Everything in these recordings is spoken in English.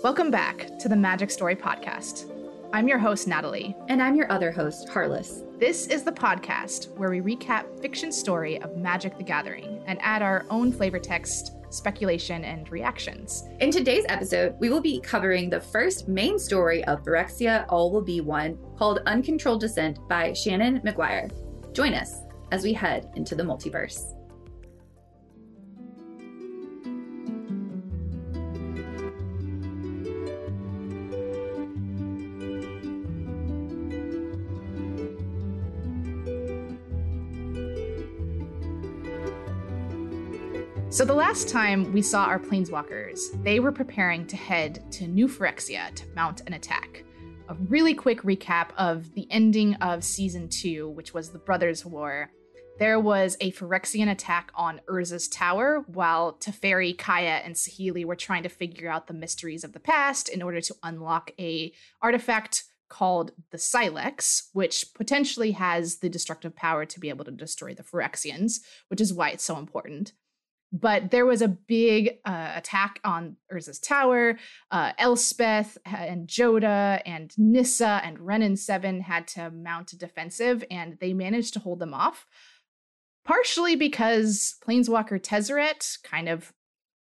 Welcome back to the Magic Story Podcast. I'm your host, Natalie. And I'm your other host, Harless. This is the podcast where we recap fiction story of Magic the Gathering and add our own flavor text, speculation, and reactions. In today's episode, we will be covering the first main story of Phyrexia All Will Be One called Uncontrolled Descent by Seanan McGuire. Join us as we head into the multiverse. So, the last time we saw our planeswalkers, they were preparing to head to New Phyrexia to mount an attack. A really quick recap of the ending of season two, which was the Brothers' War. There was a Phyrexian attack on Urza's tower, while Teferi, Kaya, and Saheeli were trying to figure out the mysteries of the past in order to unlock a artifact called the Sylex, which potentially has the destructive power to be able to destroy the Phyrexians, which is why it's so important but there was a big uh, attack on Urza's tower. Uh, Elspeth and Jodah and Nissa and Wrenn and Seven had to mount a defensive, and they managed to hold them off. Partially because Planeswalker Tezzeret kind of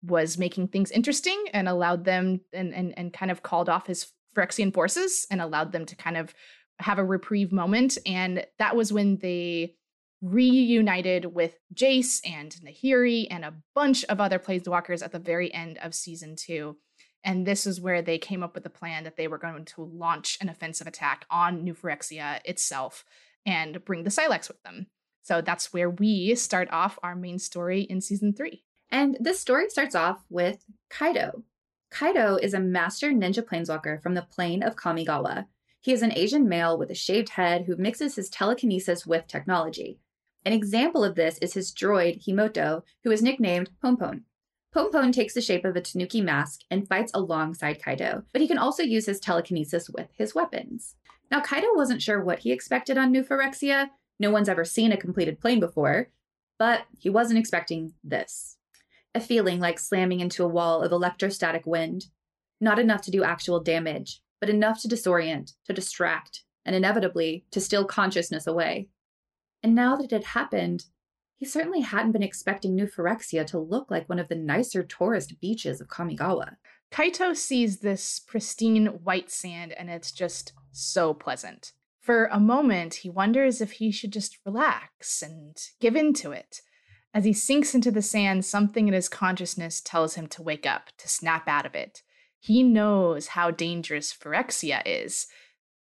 was making things interesting and allowed them and and, and kind of called off his Phyrexian forces and allowed them to kind of have a reprieve moment. And that was when they reunited with Jace and Nahiri and a bunch of other planeswalkers at the very end of season two. And this is where they came up with the plan that they were going to launch an offensive attack on New Phyrexia itself and bring the Sylex with them. So that's where we start off our main story in season three. And this story starts off with Kaito. Kaito is a master ninja planeswalker from the plane of Kamigawa. He is an Asian male with a shaved head who mixes his telekinesis with technology. An example of this is his droid, Himoto, who is nicknamed Pompon. Pompon takes the shape of a Tanuki mask and fights alongside Kaito, but he can also use his telekinesis with his weapons. Now, Kaito wasn't sure what he expected on New Phyrexia. No one's ever seen a completed plane before, but he wasn't expecting this. A feeling like slamming into a wall of electrostatic wind. Not enough to do actual damage, but enough to disorient, to distract, and inevitably to steal consciousness away. And now that it had happened, he certainly hadn't been expecting New Phyrexia to look like one of the nicer tourist beaches of Kamigawa. Kaito sees this pristine white sand and it's just so pleasant. For a moment, he wonders if he should just relax and give in to it. As he sinks into the sand, something in his consciousness tells him to wake up, to snap out of it. He knows how dangerous Phyrexia is.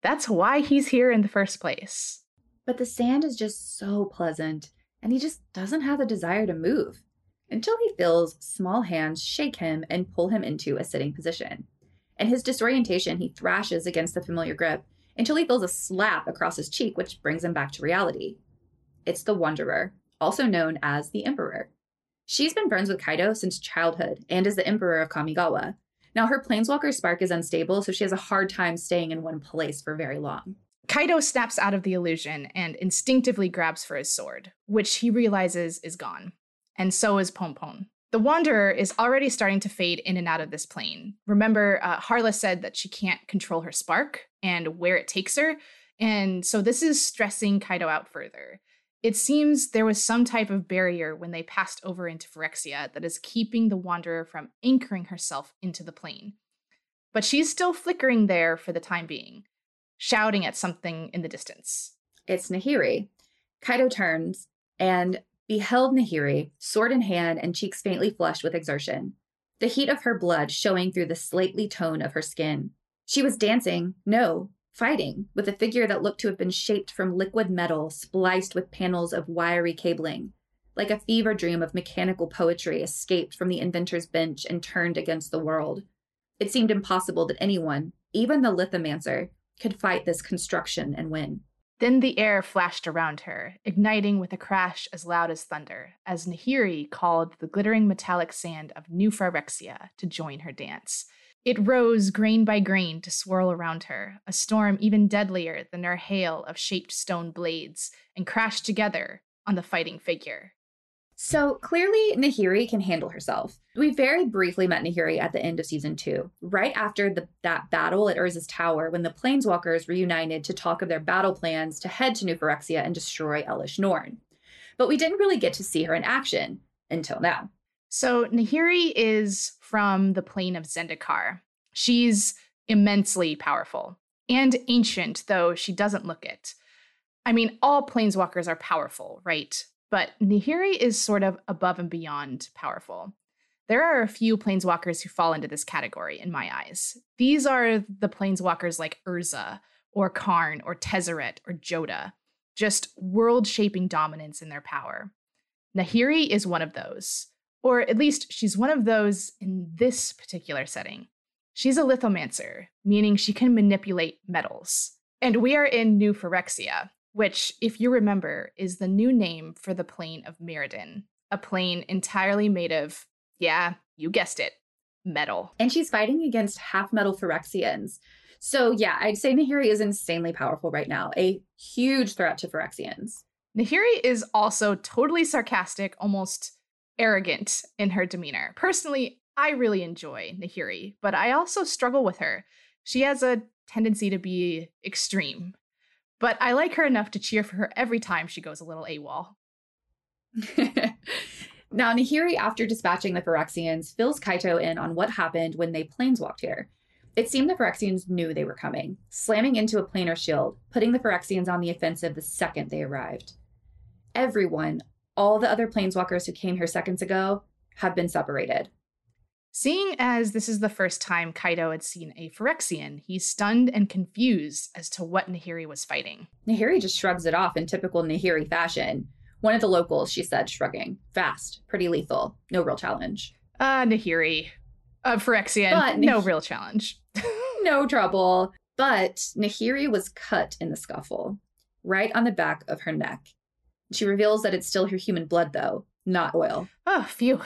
That's why he's here in the first place. But the sand is just so pleasant, and he just doesn't have the desire to move until he feels small hands shake him and pull him into a sitting position. In his disorientation, he thrashes against the familiar grip until he feels a slap across his cheek, which brings him back to reality. It's the Wanderer, also known as the Emperor. She's been friends with Kaito since childhood and is the Emperor of Kamigawa. Now, her planeswalker spark is unstable, so she has a hard time staying in one place for very long. Kaito snaps out of the illusion and instinctively grabs for his sword, which he realizes is gone. And so is Pompon. The Wanderer is already starting to fade in and out of this plane. Remember, uh, Harless said that she can't control her spark and where it takes her. And so this is stressing Kaito out further. It seems there was some type of barrier when they passed over into Phyrexia that is keeping the Wanderer from anchoring herself into the plane. But she's still flickering there for the time being shouting at something in the distance. It's Nahiri. Kaito turns and beheld Nahiri, sword in hand and cheeks faintly flushed with exertion, the heat of her blood showing through the slightly tone of her skin. She was dancing, no, fighting, with a figure that looked to have been shaped from liquid metal spliced with panels of wiry cabling, like a fever dream of mechanical poetry escaped from the inventor's bench and turned against the world. It seemed impossible that anyone, even the lithomancer, could fight this construction and win. Then the air flashed around her, igniting with a crash as loud as thunder, as Nahiri called the glittering metallic sand of New Phyrexia to join her dance. It rose grain by grain to swirl around her, a storm even deadlier than her hail of shaped stone blades, and crashed together on the fighting figure. So clearly, Nahiri can handle herself. We very briefly met Nahiri at the end of season two, right after the, that battle at Urza's Tower when the Planeswalkers reunited to talk of their battle plans to head to New Phyrexia and destroy Elish Norn. But we didn't really get to see her in action until now. So Nahiri is from the plane of Zendikar. She's immensely powerful and ancient, though she doesn't look it. I mean, all planeswalkers are powerful, right? But Nahiri is sort of above and beyond powerful. There are a few planeswalkers who fall into this category in my eyes. These are the planeswalkers like Urza, or Karn, or Tezzeret, or Jodah, just world shaping dominance in their power. Nahiri is one of those, or at least she's one of those in this particular setting. She's a lithomancer, meaning she can manipulate metals. And we are in New Phyrexia, which, if you remember, is the new name for the plane of Mirrodin, a plane entirely made of, yeah, you guessed it, metal. And she's fighting against half metal Phyrexians. So, yeah, I'd say Nahiri is insanely powerful right now, a huge threat to Phyrexians. Nahiri is also totally sarcastic, almost arrogant in her demeanor. Personally, I really enjoy Nahiri, but I also struggle with her. She has a tendency to be extreme, but I like her enough to cheer for her every time she goes a little AWOL. now, Nahiri, after dispatching the Phyrexians, fills Kaito in on what happened when they planeswalked here. It seemed the Phyrexians knew they were coming, slamming into a planar shield, putting the Phyrexians on the offensive the second they arrived. Everyone, all the other planeswalkers who came here seconds ago, have been separated. Seeing as this is the first time Kaito had seen a Phyrexian, he's stunned and confused as to what Nahiri was fighting. Nahiri just shrugs it off in typical Nahiri fashion. One of the locals, she said, shrugging. Fast, pretty lethal, no real challenge. Uh, Nahiri. A Phyrexian, but no Nah- real challenge. no trouble. But Nahiri was cut in the scuffle, right on the back of her neck. She reveals that it's still her human blood, though, not oil. Oh, phew.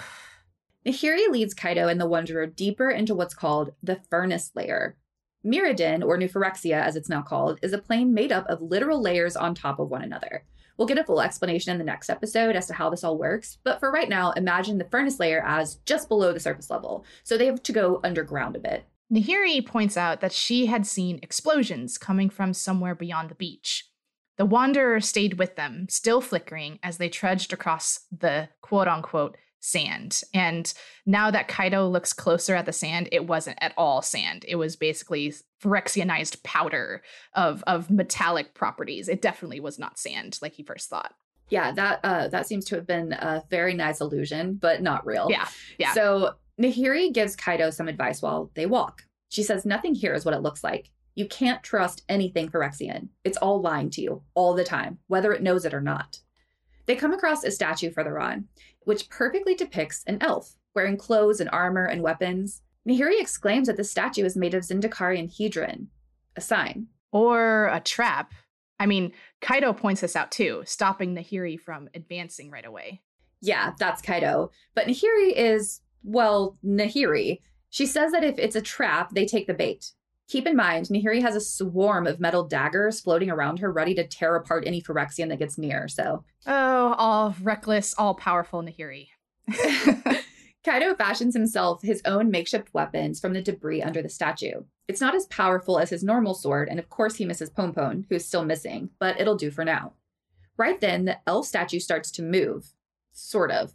Nahiri leads Kaito and the Wanderer deeper into what's called the Furnace Layer. Mirrodin, or New Phyrexia as it's now called, is a plane made up of literal layers on top of one another. We'll get a full explanation in the next episode as to how this all works, but for right now, imagine the furnace layer as just below the surface level, so they have to go underground a bit. Nahiri points out that she had seen explosions coming from somewhere beyond the beach. The Wanderer stayed with them, still flickering, as they trudged across the quote unquote sand. And now that Kaito looks closer at the sand, it wasn't at all sand. It was basically Phyrexianized powder of of metallic properties. It definitely was not sand like he first thought. Yeah, that uh that seems to have been a very nice illusion, but not real. Yeah. Yeah. So Nahiri gives Kaito some advice while they walk. She says nothing here is what it looks like. You can't trust anything Phyrexian. It's all lying to you all the time, whether it knows it or not. They come across a statue further on, which perfectly depicts an elf wearing clothes and armor and weapons. Nahiri exclaims that the statue is made of Zendikarian hedron, a sign. Or a trap. I mean, Kaito points this out too, stopping Nahiri from advancing right away. Yeah, that's Kaito. But Nahiri is, well, Nahiri. She says that if it's a trap, they take the bait. Keep in mind, Nahiri has a swarm of metal daggers floating around her, ready to tear apart any Phyrexian that gets near. So, oh, all reckless, all powerful Nahiri. Kaito fashions himself his own makeshift weapons from the debris under the statue. It's not as powerful as his normal sword, and of course he misses Pompon, who's still missing, but it'll do for now. Right then, the elf statue starts to move. Sort of.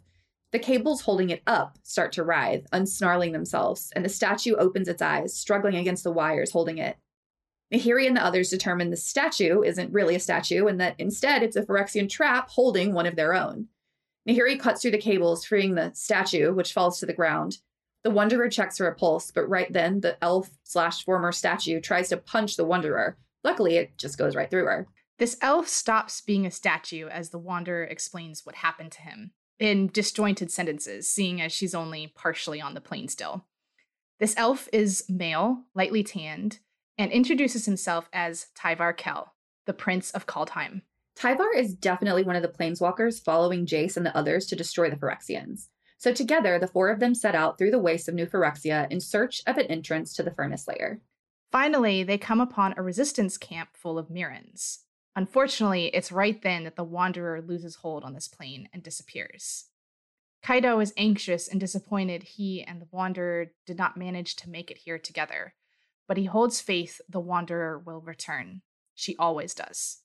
The cables holding it up start to writhe, unsnarling themselves, and the statue opens its eyes, struggling against the wires holding it. Nahiri and the others determine the statue isn't really a statue and that instead it's a Phyrexian trap holding one of their own. Nahiri cuts through the cables, freeing the statue, which falls to the ground. The Wanderer checks for a pulse, but right then the elf slash former statue tries to punch the Wanderer. Luckily, it just goes right through her. This elf stops being a statue as the Wanderer explains what happened to him in disjointed sentences, seeing as she's only partially on the plane still. This elf is male, lightly tanned, and introduces himself as Tyvar Kell, the Prince of Kaldheim. Tyvar is definitely one of the planeswalkers following Jace and the others to destroy the Phyrexians. So together, the four of them set out through the wastes of New Phyrexia in search of an entrance to the furnace layer. Finally, they come upon a resistance camp full of Mirrans. Unfortunately, it's right then that the Wanderer loses hold on this plane and disappears. Kaito is anxious and disappointed he and the Wanderer did not manage to make it here together, but he holds faith the Wanderer will return. She always does.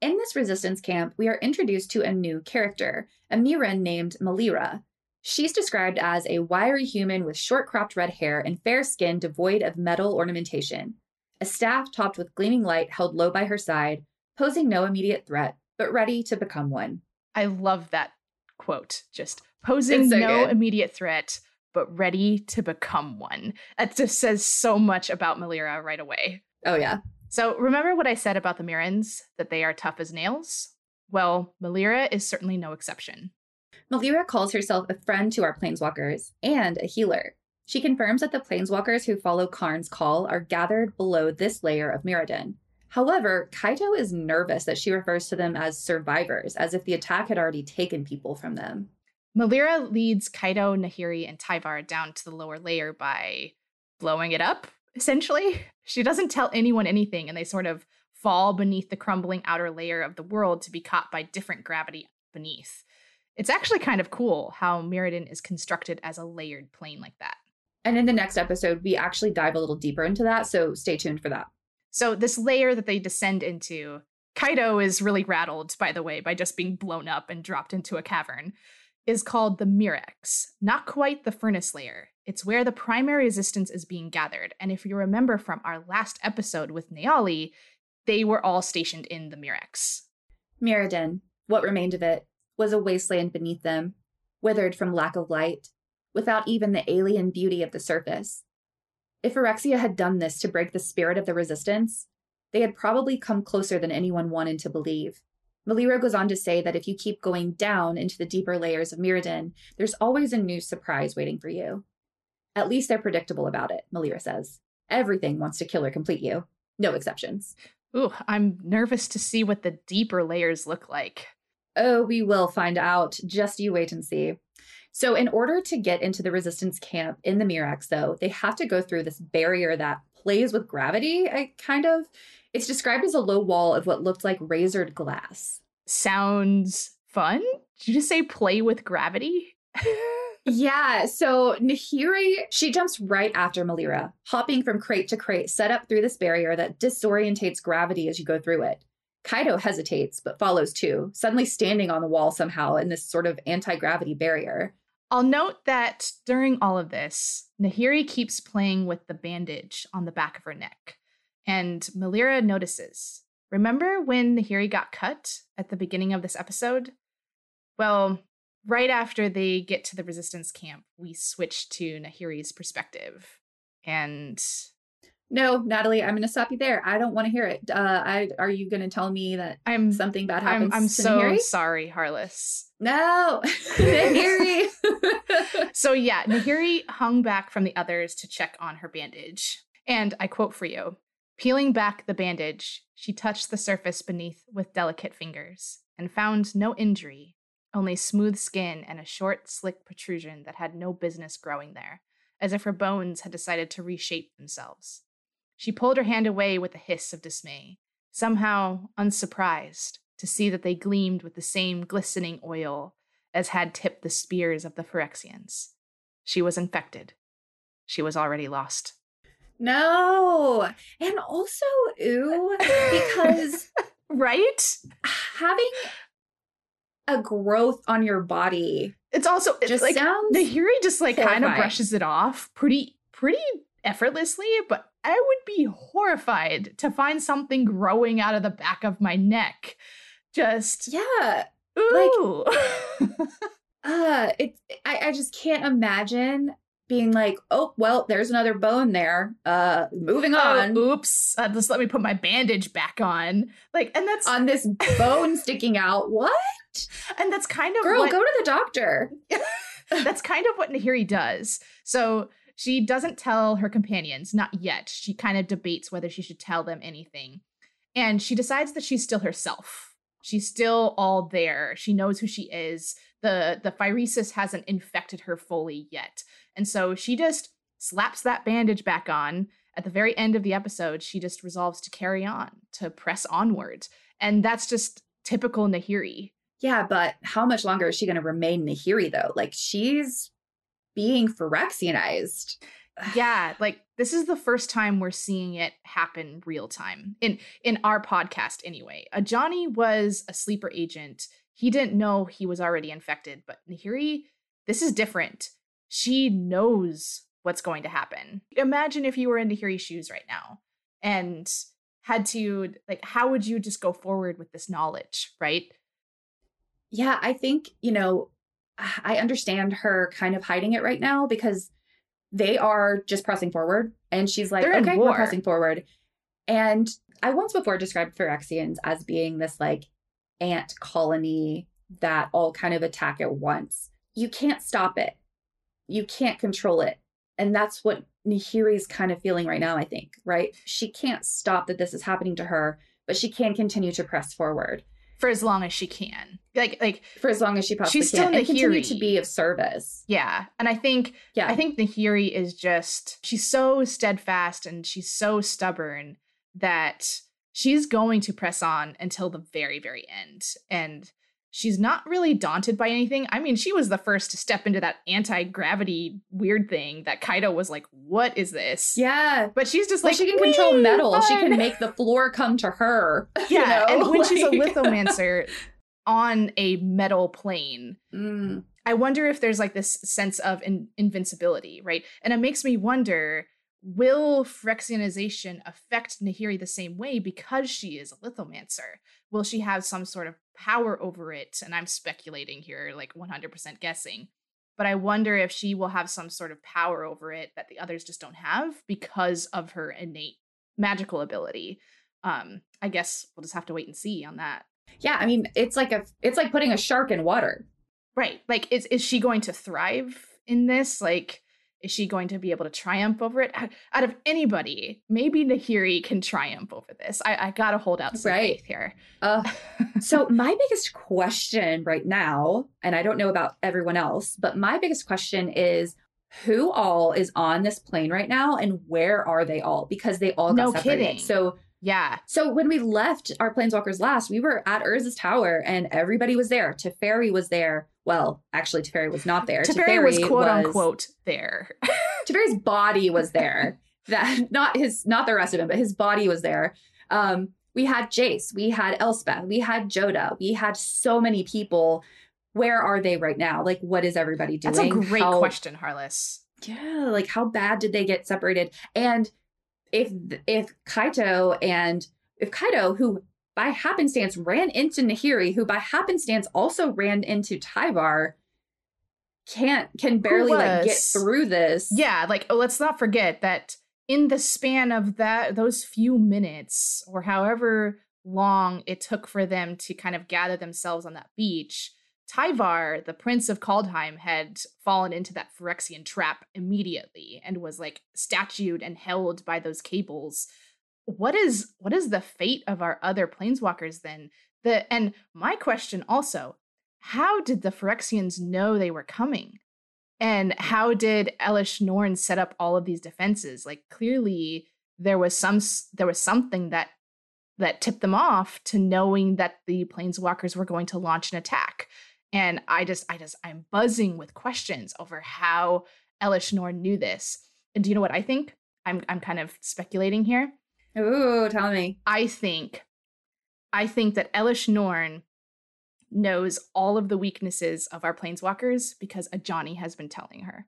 In this resistance camp, we are introduced to a new character, a Mirran named Melira. She's described as a wiry human with short cropped red hair and fair skin devoid of metal ornamentation. A staff topped with gleaming light held low by her side, posing no immediate threat, but ready to become one. I love that quote. Just posing so no good. immediate threat, but ready to become one. That just says so much about Melira right away. Oh, yeah. So remember what I said about the Mirrans, that they are tough as nails? Well, Melira is certainly no exception. Melira calls herself a friend to our planeswalkers and a healer. She confirms that the planeswalkers who follow Karn's call are gathered below this layer of Mirrodin. However, Kaito is nervous that she refers to them as survivors, as if the attack had already taken people from them. Melira leads Kaito, Nahiri, and Tyvar down to the lower layer by blowing it up, essentially. She doesn't tell anyone anything, and they sort of fall beneath the crumbling outer layer of the world to be caught by different gravity beneath. It's actually kind of cool how Mirrodin is constructed as a layered plane like that. And in the next episode, we actually dive a little deeper into that, so stay tuned for that. So, this layer that they descend into, Kaito is really rattled, by the way, by just being blown up and dropped into a cavern, is called the Mirrex, not quite the furnace layer. It's where the primary resistance is being gathered. And if you remember from our last episode with Naali, they were all stationed in the Mirrex. Mirrodin, what remained of it, was a wasteland beneath them, withered from lack of light, without even the alien beauty of the surface. If Phyrexia had done this to break the spirit of the resistance, they had probably come closer than anyone wanted to believe. Melira goes on to say that if you keep going down into the deeper layers of Mirrodin, there's always a new surprise waiting for you. At least they're predictable about it, Melira says. Everything wants to kill or complete you. No exceptions. Ooh, I'm nervous to see what the deeper layers look like. Oh, we will find out. Just you wait and see. So, in order to get into the resistance camp in the Mirrex, though, they have to go through this barrier that plays with gravity. I kind of, it's described as a low wall of what looked like razored glass. Sounds fun. Did you just say play with gravity? yeah. So Nahiri, she jumps right after Melira, hopping from crate to crate, set up through this barrier that disorientates gravity as you go through it. Kaito hesitates, but follows too, suddenly standing on the wall somehow in this sort of anti gravity barrier. I'll note that during all of this, Nahiri keeps playing with the bandage on the back of her neck, and Melira notices. Remember when Nahiri got cut at the beginning of this episode? Well, right after they get to the resistance camp, we switch to Nahiri's perspective. And no, Natalie, I'm going to stop you there. I don't want to hear it. Uh, I are you going to tell me that I'm something bad happens? I'm, I'm so Nahiri? sorry, Harless. No, Nahiri. so yeah, Nahiri hung back from the others to check on her bandage, and I quote for you: "Peeling back the bandage, she touched the surface beneath with delicate fingers and found no injury, only smooth skin and a short, slick protrusion that had no business growing there." As if her bones had decided to reshape themselves. She pulled her hand away with a hiss of dismay, somehow unsurprised to see that they gleamed with the same glistening oil as had tipped the spears of the Phyrexians. She was infected. She was already lost. No. And also, ooh, because. right? Having a growth on your body. It's also just like sounds Nahiri just like kind of brushes it off pretty pretty effortlessly, but I would be horrified to find something growing out of the back of my neck. Just yeah, ooh. like uh, it. I, I just can't imagine being like, oh well, there's another bone there. Uh, moving oh, on. Oh, oops. Uh, just let me put my bandage back on. Like, and that's on this bone sticking out. What? And that's kind of girl. What... Go to the doctor. that's kind of what Nahiri does. So she doesn't tell her companions, not yet. She kind of debates whether she should tell them anything. And she decides that she's still herself. She's still all there. She knows who she is. The the phyresis hasn't infected her fully yet. And so she just slaps that bandage back on. At the very end of the episode, she just resolves to carry on, to press onward. And that's just typical Nahiri. Yeah, but how much longer is she going to remain Nahiri though? Like she's being Phyrexianized. yeah, like this is the first time we're seeing it happen real time in in our podcast anyway. Uh, Ajani was a sleeper agent. He didn't know he was already infected, but Nahiri, this is different. She knows what's going to happen. Imagine if you were in Nahiri's shoes right now and had to like how would you just go forward with this knowledge, right? Yeah, I think, you know, I understand her kind of hiding it right now because they are just pressing forward. And she's like, They're okay, we're pressing forward. And I once before described Phyrexians as being this like ant colony that all kind of attack at once. You can't stop it, you can't control it. And that's what Nahiri's kind of feeling right now, I think, right? She can't stop that this is happening to her, but she can continue to press forward For as long as she can. Like like for as long as she possibly can. She's still can continue Nahiri. to be of service. yeah. And I think Yeah. I think Nahiri is just she's so steadfast and she's so stubborn that she's going to press on until the very, very end. And she's not really daunted by anything. I mean, she was the first to step into that anti-gravity weird thing that Kaito was like, "What is this?" yeah. But she's just Like like she can control "Whee, metal. She can make the floor come to her. you Yeah, know? and when she's a Like- lithomancer on a metal plane, Mm. I wonder if there's like this sense of in- invincibility, right? And it makes me wonder will Phyrexianization affect Nahiri the same way because she is a lithomancer? Will she have some sort of power over it? And I'm speculating here, like 100% guessing. But I wonder if she will have some sort of power over it that the others just don't have because of her innate magical ability. Um, I guess we'll just have to wait and see on that. Yeah, I mean, it's like a it's like putting a shark in water. Right. Like, is is she going to thrive in this? Like, is she going to be able to triumph over it? Out- of anybody, maybe Nahiri can triumph over this. I, I gotta hold out some Right. faith here. Uh, so my biggest question right now, and I don't know about everyone else, but my biggest question is who all is on this plane right now and where are they all? Because they all got No separated. kidding. So Yeah. So when we left our planeswalkers last, we were at Urza's tower and everybody was there. Teferi was there. Well, actually, Teferi was not there. Teferi was quote unquote there. Teferi's body was there. that not his, not the rest of him, but his body was there. Um, we had Jace, we had Elspeth, we had Joda, we had so many people. Where are they right now? Like, what is everybody doing? That's a great How- question, Harless. yeah like how bad did they get separated and if if kaito and if kaito who by happenstance ran into nahiri who by happenstance also ran into tyvar can't can barely like get through this Yeah, like oh, let's not forget that in the span of that those few minutes or however long it took for them to kind of gather themselves on that beach, Tyvar, the prince of Kaldheim, had fallen into that Phyrexian trap immediately and was like statued and held by those cables. What is what is the fate of our other planeswalkers then? The and my question also, how did the Phyrexians know they were coming? And how did Elish Norn set up all of these defenses? Like clearly there was some there was something that that tipped them off to knowing that the planeswalkers were going to launch an attack. And I just I just I'm buzzing with questions over how Elish Norn knew this. And do you know what I think? I'm I'm kind of speculating here. Ooh tell me I think I think that Elish Norn knows all of the weaknesses of our planeswalkers because Ajani has been telling her.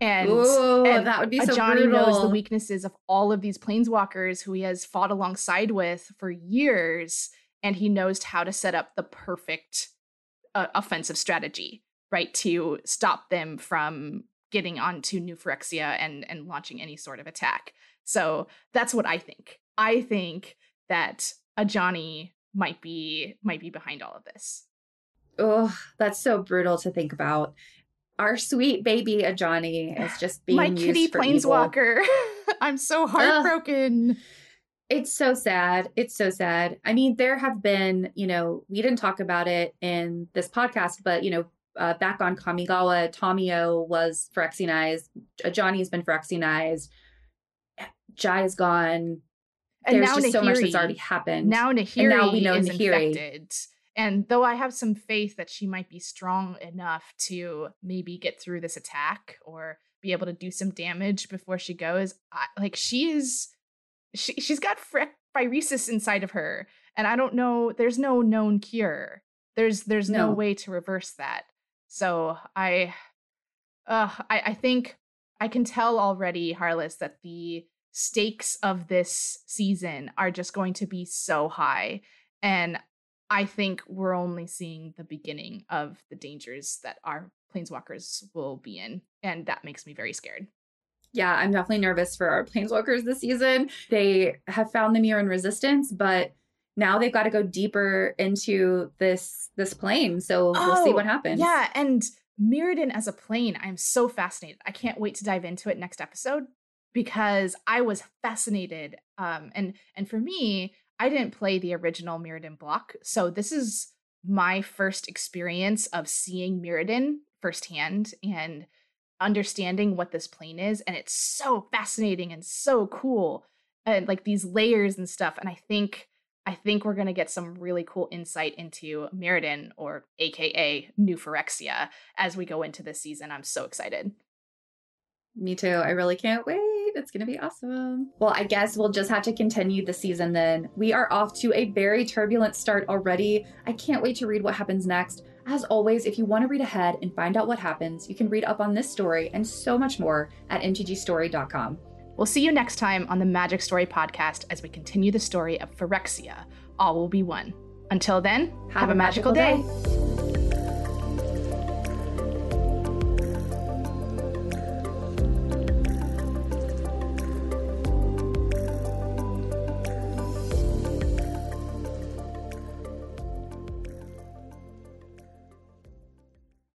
And, ooh and that would be so Ajani brutal knows the weaknesses of all of these planeswalkers who he has fought alongside with for years, and he knows how to set up the perfect uh, offensive strategy, right, to stop them from getting onto New Phyrexia and and launching any sort of attack. So that's what I think. I think that a Ajani might be might be behind all of this. oh that's so brutal to think about our sweet baby Ajani is just being My used kitty for evil. planeswalker. I'm so heartbroken. It's so sad. It's so sad. I mean, there have been, you know, we didn't talk about it in this podcast, but, you know, uh, back on Kamigawa, Tamiyo was Phyrexianized. Ajani's been Phyrexianized. Jai is gone. And There's now just so much that's already happened. Now Nahiri now we know is Nahiri. infected. And though I have some faith that she might be strong enough to maybe get through this attack or be able to do some damage before she goes, I, like she is, she she's got phyresis inside of her, and I don't know. There's no known cure. There's there's no, no way to reverse that. So I, uh, I I think I can tell already, Harless, that the stakes of this season are just going to be so high. And I think we're only seeing the beginning of the dangers that our planeswalkers will be in. And that makes me very scared. Yeah, I'm definitely nervous for our planeswalkers this season. They have found the Mirran resistance, but now they've got to go deeper into this this plane. So oh, we'll see oh, what oh, happens. Yeah, and Mirrodin as a plane, I'm so fascinated. I can't wait to dive into it next episode because I was fascinated. Um, and and for me, I didn't play the original Mirrodin block, so this is my first experience of seeing Mirrodin firsthand and understanding what this plane is, and it's so fascinating and so cool, and like these layers and stuff. And I think I think we're gonna get some really cool insight into Mirrodin, or AKA New Phyrexia, as we go into this season. I'm so excited. Me too. I really can't wait. It's going to be awesome. Well, I guess we'll just have to continue the season then. We are off to a very turbulent start already. I can't wait to read what happens next. As always, if you want to read ahead and find out what happens, you can read up on this story and so much more at mtgstory.com. We'll see you next time on the Magic Story podcast as we continue the story of Phyrexia. All will be one. Until then, have, have a, magical, magical day. day.